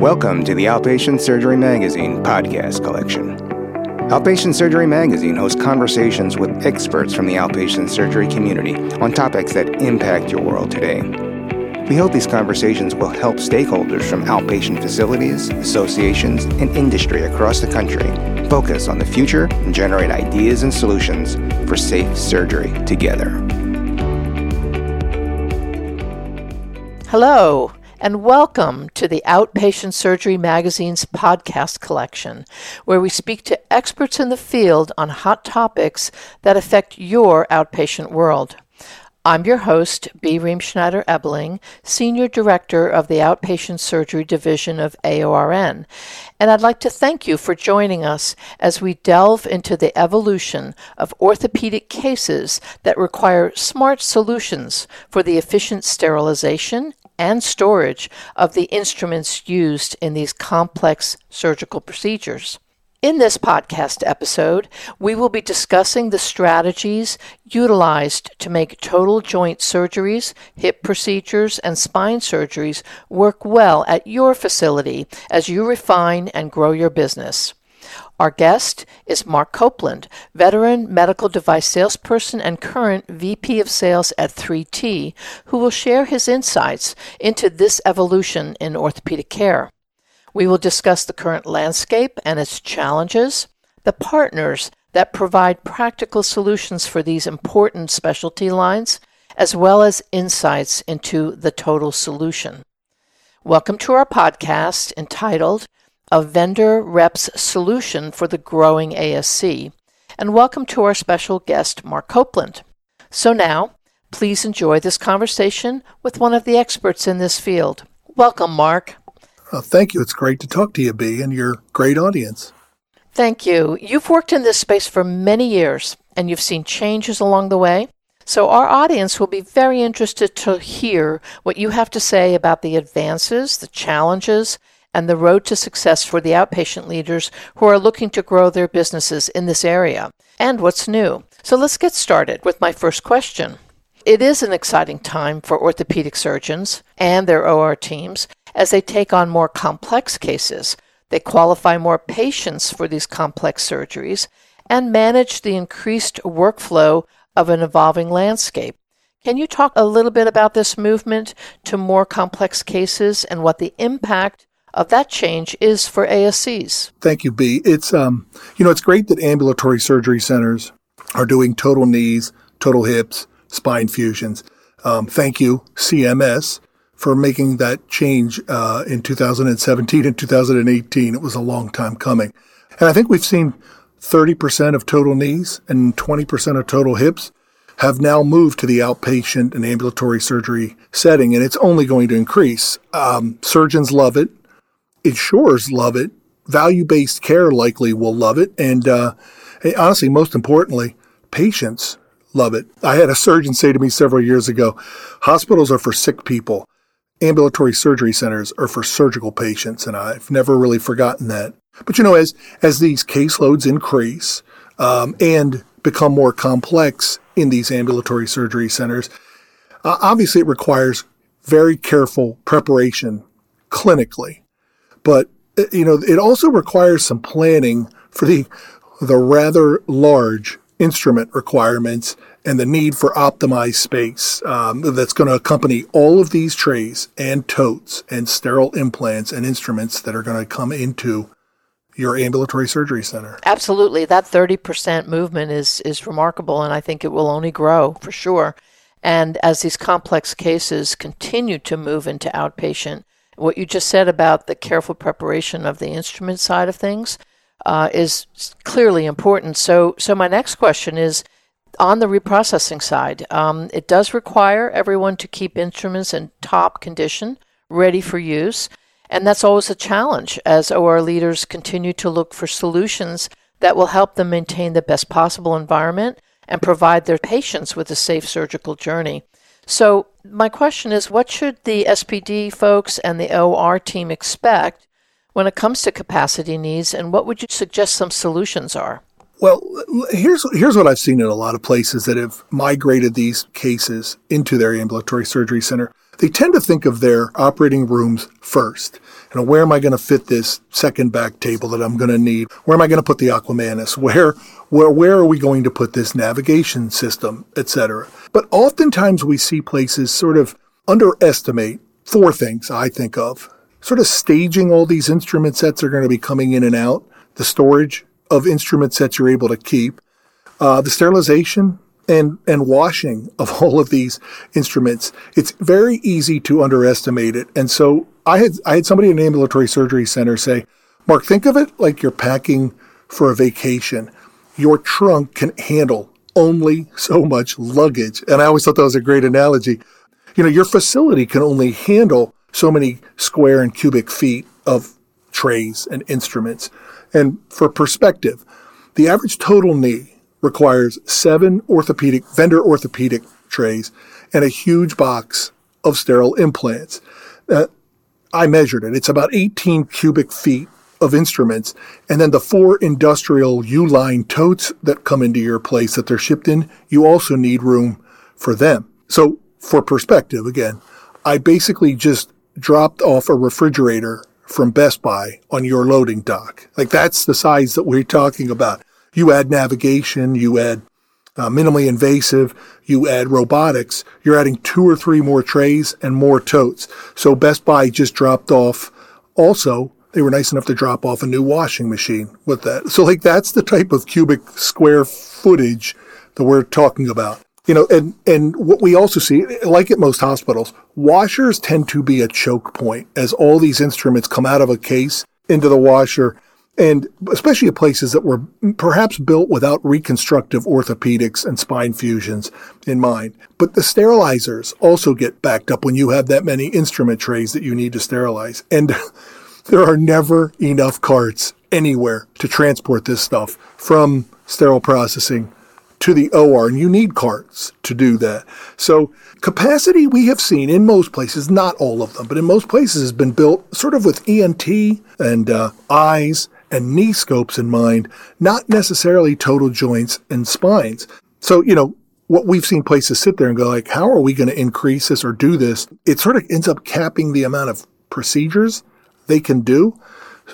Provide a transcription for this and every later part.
Welcome to the Outpatient Surgery Magazine podcast collection. Outpatient Surgery Magazine hosts conversations with experts from the outpatient surgery community on topics that impact your world today. We hope these conversations will help stakeholders from outpatient facilities, associations, and industry across the country focus on the future and generate ideas and solutions for safe surgery together. Hello, and welcome to the Outpatient Surgery Magazine's podcast collection, where we speak to experts in the field on hot topics that affect your outpatient world. I'm your host, B. Reemschneider Ebeling, Senior Director of the Outpatient Surgery Division of AORN, and I'd like to thank you for joining us as we delve into the evolution of orthopedic cases that require smart solutions for the efficient sterilization and storage of the instruments used in these complex surgical procedures. In this podcast episode, we will be discussing the strategies utilized to make total joint surgeries, hip procedures, and spine surgeries work well at your facility as you refine and grow your business. Our guest is Mark Copeland, veteran medical device salesperson and current VP of Sales at 3T, who will share his insights into this evolution in orthopedic care. We will discuss the current landscape and its challenges, the partners that provide practical solutions for these important specialty lines, as well as insights into the total solution. Welcome to our podcast entitled a vendor rep's solution for the growing ASC. And welcome to our special guest, Mark Copeland. So now, please enjoy this conversation with one of the experts in this field. Welcome, Mark. Thank you. It's great to talk to you, B, and your great audience. Thank you. You've worked in this space for many years, and you've seen changes along the way. So, our audience will be very interested to hear what you have to say about the advances, the challenges, and the road to success for the outpatient leaders who are looking to grow their businesses in this area, and what's new. So let's get started with my first question. It is an exciting time for orthopedic surgeons and their OR teams as they take on more complex cases. They qualify more patients for these complex surgeries and manage the increased workflow of an evolving landscape. Can you talk a little bit about this movement to more complex cases and what the impact of that change is for ASCs. Thank you, B. It's um, you know, it's great that ambulatory surgery centers are doing total knees, total hips, spine fusions. Um, thank you, CMS, for making that change uh, in 2017 and 2018. It was a long time coming, and I think we've seen 30% of total knees and 20% of total hips have now moved to the outpatient and ambulatory surgery setting, and it's only going to increase. Um, surgeons love it insurers love it. Value based care likely will love it. And uh, honestly, most importantly, patients love it. I had a surgeon say to me several years ago hospitals are for sick people, ambulatory surgery centers are for surgical patients. And I've never really forgotten that. But you know, as, as these caseloads increase um, and become more complex in these ambulatory surgery centers, uh, obviously it requires very careful preparation clinically but uh, you know, it also requires some planning for the the rather large instrument requirements and the need for optimized space um, that's going to accompany all of these trays and totes and sterile implants and instruments that are going to come into your ambulatory surgery center. Absolutely, that thirty percent movement is is remarkable, and I think it will only grow for sure. And as these complex cases continue to move into outpatient, what you just said about the careful preparation of the instrument side of things uh, is clearly important. So, so my next question is on the reprocessing side. Um, it does require everyone to keep instruments in top condition, ready for use, and that's always a challenge as OR leaders continue to look for solutions that will help them maintain the best possible environment and provide their patients with a safe surgical journey. So, my question is what should the SPD folks and the OR team expect when it comes to capacity needs, and what would you suggest some solutions are? Well, here's here's what I've seen in a lot of places that have migrated these cases into their ambulatory surgery center. they tend to think of their operating rooms first. You know, where am I going to fit this second back table that I'm going to need? Where am I going to put the Aquamantys? Where, where, where are we going to put this navigation system, etc. But oftentimes we see places sort of underestimate four things I think of. Sort of staging all these instrument sets are going to be coming in and out, the storage of instruments that you're able to keep, uh, the sterilization and, and washing of all of these instruments. It's very easy to underestimate it. And so I had, I had somebody in ambulatory surgery center say, Mark, think of it like you're packing for a vacation. Your trunk can handle only so much luggage. And I always thought that was a great analogy. You know, your facility can only handle so many square and cubic feet of trays and instruments. And for perspective, the average total knee requires seven orthopedic, vendor orthopedic trays and a huge box of sterile implants. Uh, I measured it. It's about 18 cubic feet of instruments. And then the four industrial U-line totes that come into your place that they're shipped in, you also need room for them. So for perspective, again, I basically just dropped off a refrigerator from Best Buy on your loading dock. Like that's the size that we're talking about. You add navigation, you add uh, minimally invasive, you add robotics, you're adding two or three more trays and more totes. So Best Buy just dropped off also they were nice enough to drop off a new washing machine with that. So like that's the type of cubic square footage that we're talking about. You know, and, and what we also see, like at most hospitals, washers tend to be a choke point as all these instruments come out of a case into the washer. And especially at places that were perhaps built without reconstructive orthopedics and spine fusions in mind. But the sterilizers also get backed up when you have that many instrument trays that you need to sterilize. And there are never enough carts anywhere to transport this stuff from sterile processing to the OR, and you need carts to do that. So capacity we have seen in most places, not all of them, but in most places has been built sort of with ENT and uh, eyes and knee scopes in mind, not necessarily total joints and spines. So, you know, what we've seen places sit there and go like, how are we going to increase this or do this? It sort of ends up capping the amount of procedures they can do,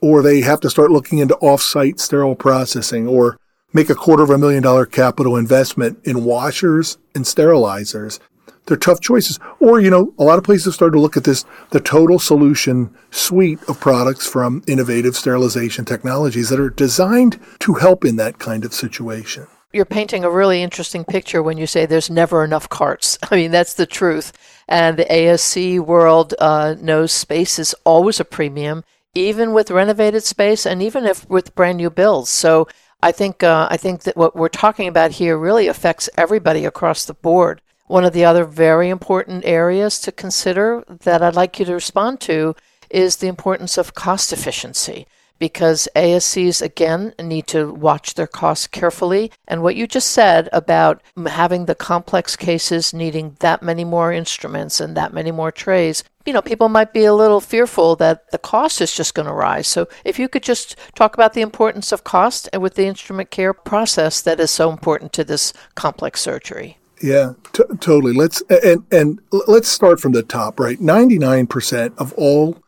or they have to start looking into off-site sterile processing or make a quarter of a million dollar capital investment in washers and sterilizers. They're tough choices. Or, you know, a lot of places start to look at this, the total solution suite of products from innovative sterilization technologies that are designed to help in that kind of situation. You're painting a really interesting picture when you say there's never enough carts. I mean, that's the truth. And the ASC world uh, knows space is always a premium, even with renovated space and even if with brand new builds. So I think uh, I think that what we're talking about here really affects everybody across the board. One of the other very important areas to consider that I'd like you to respond to is the importance of cost efficiency because ASCs again need to watch their costs carefully. And what you just said about having the complex cases needing that many more instruments and that many more trays you know, people might be a little fearful that the cost is just going to rise. So if you could just talk about the importance of cost and with the instrument care process that is so important to this complex surgery. Yeah, t- totally. Let's and and let's start from the top, right? 99% of all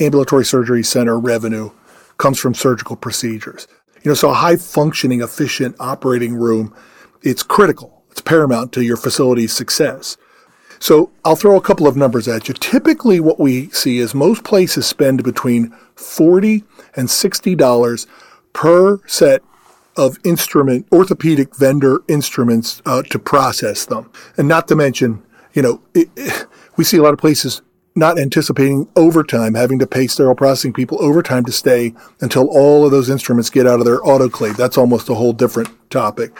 ambulatory surgery center revenue comes from surgical procedures. You know, so a high functioning, efficient operating room, it's critical. It's paramount to your facility's success. So I'll throw a couple of numbers at you. Typically, what we see is most places spend between 40 and $60 per set of instrument, orthopedic vendor instruments uh, to process them. And not to mention, you know, it, it, we see a lot of places not anticipating overtime, having to pay sterile processing people overtime to stay until all of those instruments get out of their autoclave. That's almost a whole different topic.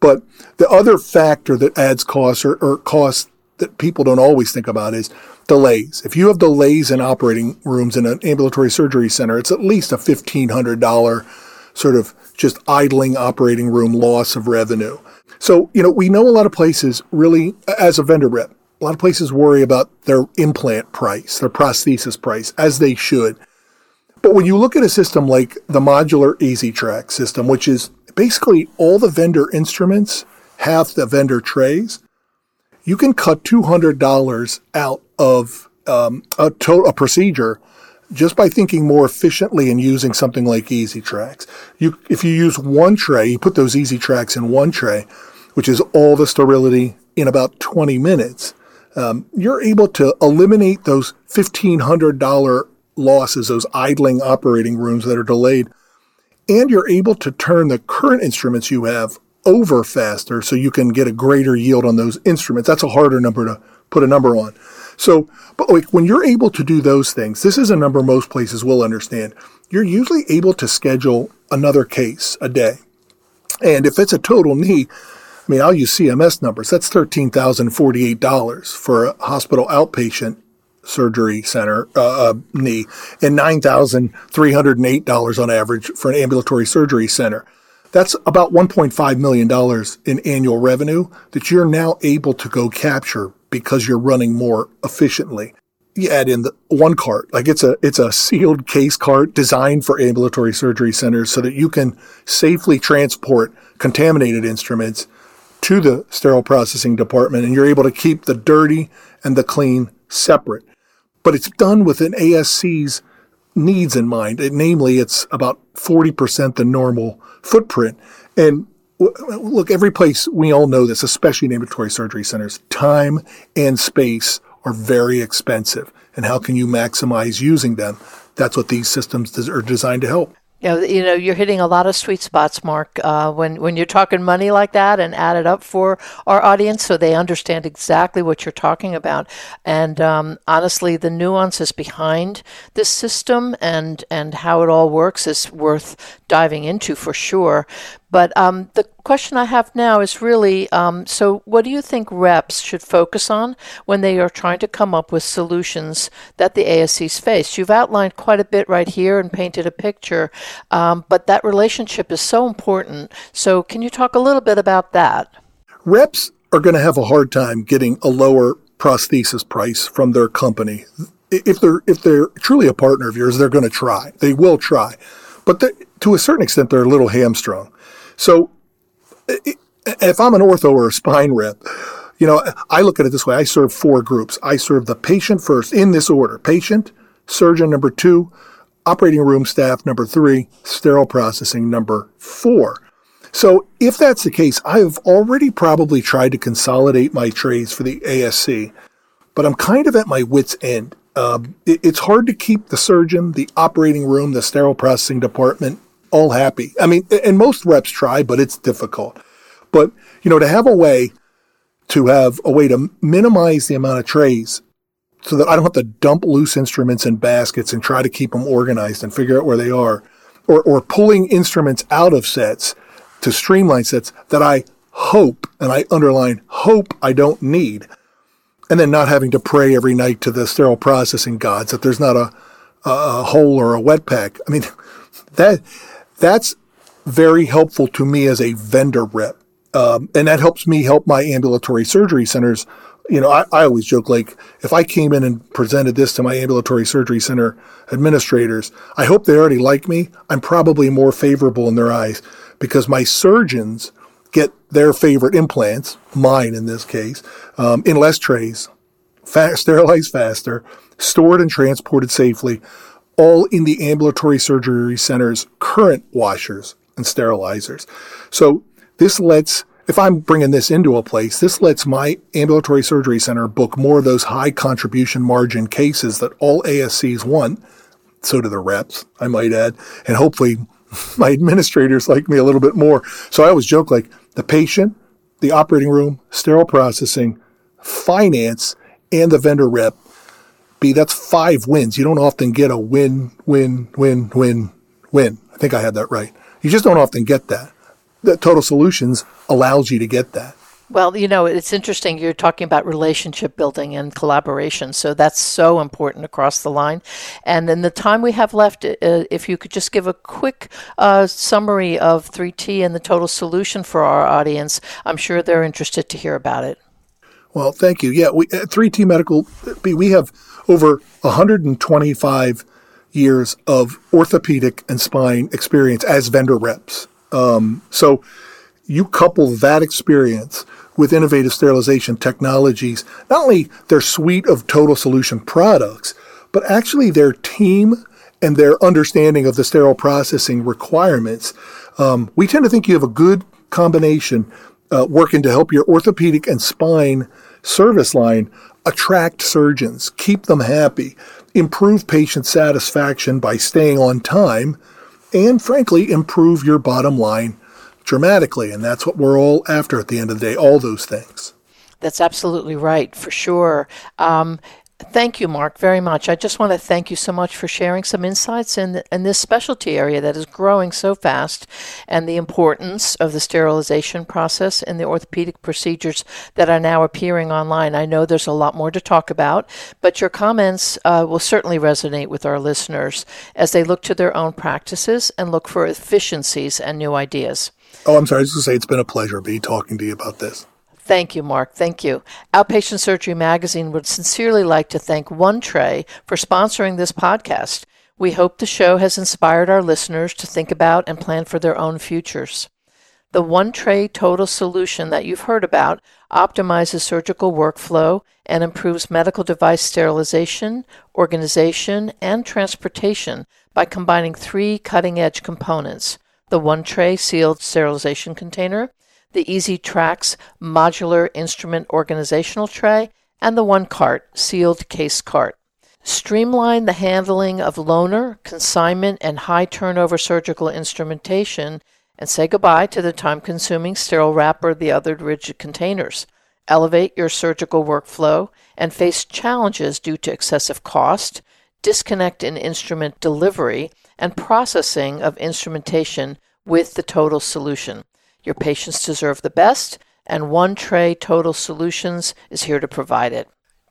But the other factor that adds costs or, or costs that people don't always think about is delays. If you have delays in operating rooms in an ambulatory surgery center, it's at least a $1,500 sort of just idling operating room loss of revenue. So, you know, we know a lot of places really, as a vendor rep, a lot of places worry about their implant price, their prosthesis price, as they should. But when you look at a system like the modular EZ-Track system, which is basically all the vendor instruments have the vendor trays, you can cut $200 out of um, a, to- a procedure just by thinking more efficiently and using something like EZ-Tracks. You, if you use one tray, you put those EZ-Tracks in one tray, which is all the sterility in about 20 minutes. Um, you're able to eliminate those $1,500 losses, those idling operating rooms that are delayed, and you're able to turn the current instruments you have over faster so you can get a greater yield on those instruments. That's a harder number to put a number on. So, but like when you're able to do those things, this is a number most places will understand. You're usually able to schedule another case a day. And if it's a total knee, I mean, I'll use CMS numbers. That's $13,048 for a hospital outpatient surgery center uh, uh knee and $9,308 on average for an ambulatory surgery center. That's about $1.5 million in annual revenue that you're now able to go capture because you're running more efficiently. You add in the one cart, like it's a, it's a sealed case cart designed for ambulatory surgery centers so that you can safely transport contaminated instruments to the sterile processing department and you're able to keep the dirty and the clean separate. But it's done with an ASC's needs in mind. It, namely, it's about 40% the normal footprint. And look, every place we all know this, especially in ambulatory surgery centers, time and space are very expensive. And how can you maximize using them? That's what these systems are designed to help. You know, you know, you're hitting a lot of sweet spots, Mark. Uh, when when you're talking money like that, and add it up for our audience, so they understand exactly what you're talking about. And um, honestly, the nuances behind this system and and how it all works is worth diving into for sure. But um, the question I have now is really um, so, what do you think reps should focus on when they are trying to come up with solutions that the ASCs face? You've outlined quite a bit right here and painted a picture, um, but that relationship is so important. So, can you talk a little bit about that? Reps are going to have a hard time getting a lower prosthesis price from their company. If they're if they're truly a partner of yours, they're going to try. They will try, but to a certain extent, they're a little hamstrung. So if I'm an ortho or a spine rep, you know, I look at it this way. I serve four groups. I serve the patient first in this order. Patient, surgeon number two, operating room staff number three, sterile processing number four. So if that's the case, I've already probably tried to consolidate my trays for the ASC, but I'm kind of at my wit's end. Um, it, it's hard to keep the surgeon, the operating room, the sterile processing department, all happy. I mean, and most reps try, but it's difficult. But, you know, to have a way to have a way to minimize the amount of trays so that I don't have to dump loose instruments in baskets and try to keep them organized and figure out where they are or, or pulling instruments out of sets to streamline sets that I hope, and I underline hope I don't need. And then not having to pray every night to the sterile processing gods that there's not a, a, a hole or a wet pack. I mean, that, that's very helpful to me as a vendor rep. Um, and that helps me help my ambulatory surgery centers. You know, I, I always joke like if I came in and presented this to my ambulatory surgery center administrators, I hope they already like me. I'm probably more favorable in their eyes because my surgeons get their favorite implants, mine in this case, um, in less trays, fast, sterilized faster, stored and transported safely, all in the ambulatory surgery center's current washers and sterilizers. So this lets, if I'm bringing this into a place, this lets my ambulatory surgery center book more of those high contribution margin cases that all ASCs want. So do the reps, I might add, and hopefully my administrators like me a little bit more. So I always joke like the patient, the operating room, sterile processing, finance, and the vendor rep be that's five wins. You don't often get a win, win, win, win, win. I think I had that right. You just don't often get that. The Total Solutions allows you to get that. Well, you know, it's interesting. You're talking about relationship building and collaboration. So that's so important across the line. And in the time we have left, uh, if you could just give a quick uh, summary of 3T and the total solution for our audience, I'm sure they're interested to hear about it. Well, thank you. Yeah, we, at 3T Medical, B we have over 125 years of orthopedic and spine experience as vendor reps. Um, so you couple that experience with innovative sterilization technologies, not only their suite of total solution products, but actually their team and their understanding of the sterile processing requirements. Um, we tend to think you have a good combination uh, working to help your orthopedic and spine service line attract surgeons, keep them happy, improve patient satisfaction by staying on time, and frankly, improve your bottom line dramatically. And that's what we're all after at the end of the day, all those things. That's absolutely right, for sure. Um, Thank you, Mark, very much. I just want to thank you so much for sharing some insights in, in this specialty area that is growing so fast and the importance of the sterilization process in the orthopedic procedures that are now appearing online. I know there's a lot more to talk about, but your comments uh, will certainly resonate with our listeners as they look to their own practices and look for efficiencies and new ideas. Oh, I'm sorry. I was going to say it's been a pleasure be talking to you about this. Thank you, Mark. Thank you. Outpatient Surgery Magazine would sincerely like to thank One Tray for sponsoring this podcast. We hope the show has inspired our listeners to think about and plan for their own futures. The One Tray Total solution that you've heard about optimizes surgical workflow and improves medical device sterilization, organization, and transportation by combining three cutting edge components the One Tray sealed sterilization container, the EZ-Tracks modular instrument organizational tray, and the One Cart sealed case cart. Streamline the handling of loaner, consignment, and high turnover surgical instrumentation, and say goodbye to the time consuming sterile wrap or the other rigid containers. Elevate your surgical workflow and face challenges due to excessive cost, disconnect in instrument delivery, and processing of instrumentation with the total solution. Your patients deserve the best, and One Tray Total Solutions is here to provide it.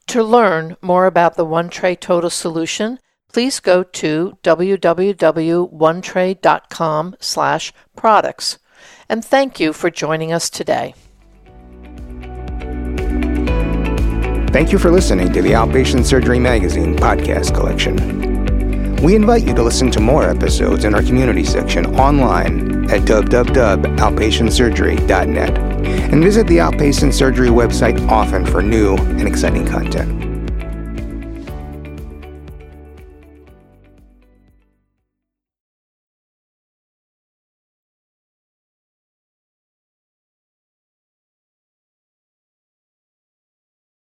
To learn more about the One Tray Total Solution, please go to www.onetray.com slash products. And thank you for joining us today. Thank you for listening to the Outpatient Surgery Magazine podcast collection. We invite you to listen to more episodes in our community section online at www.outpatientsurgery.net and visit the Outpatient Surgery website often for new and exciting content.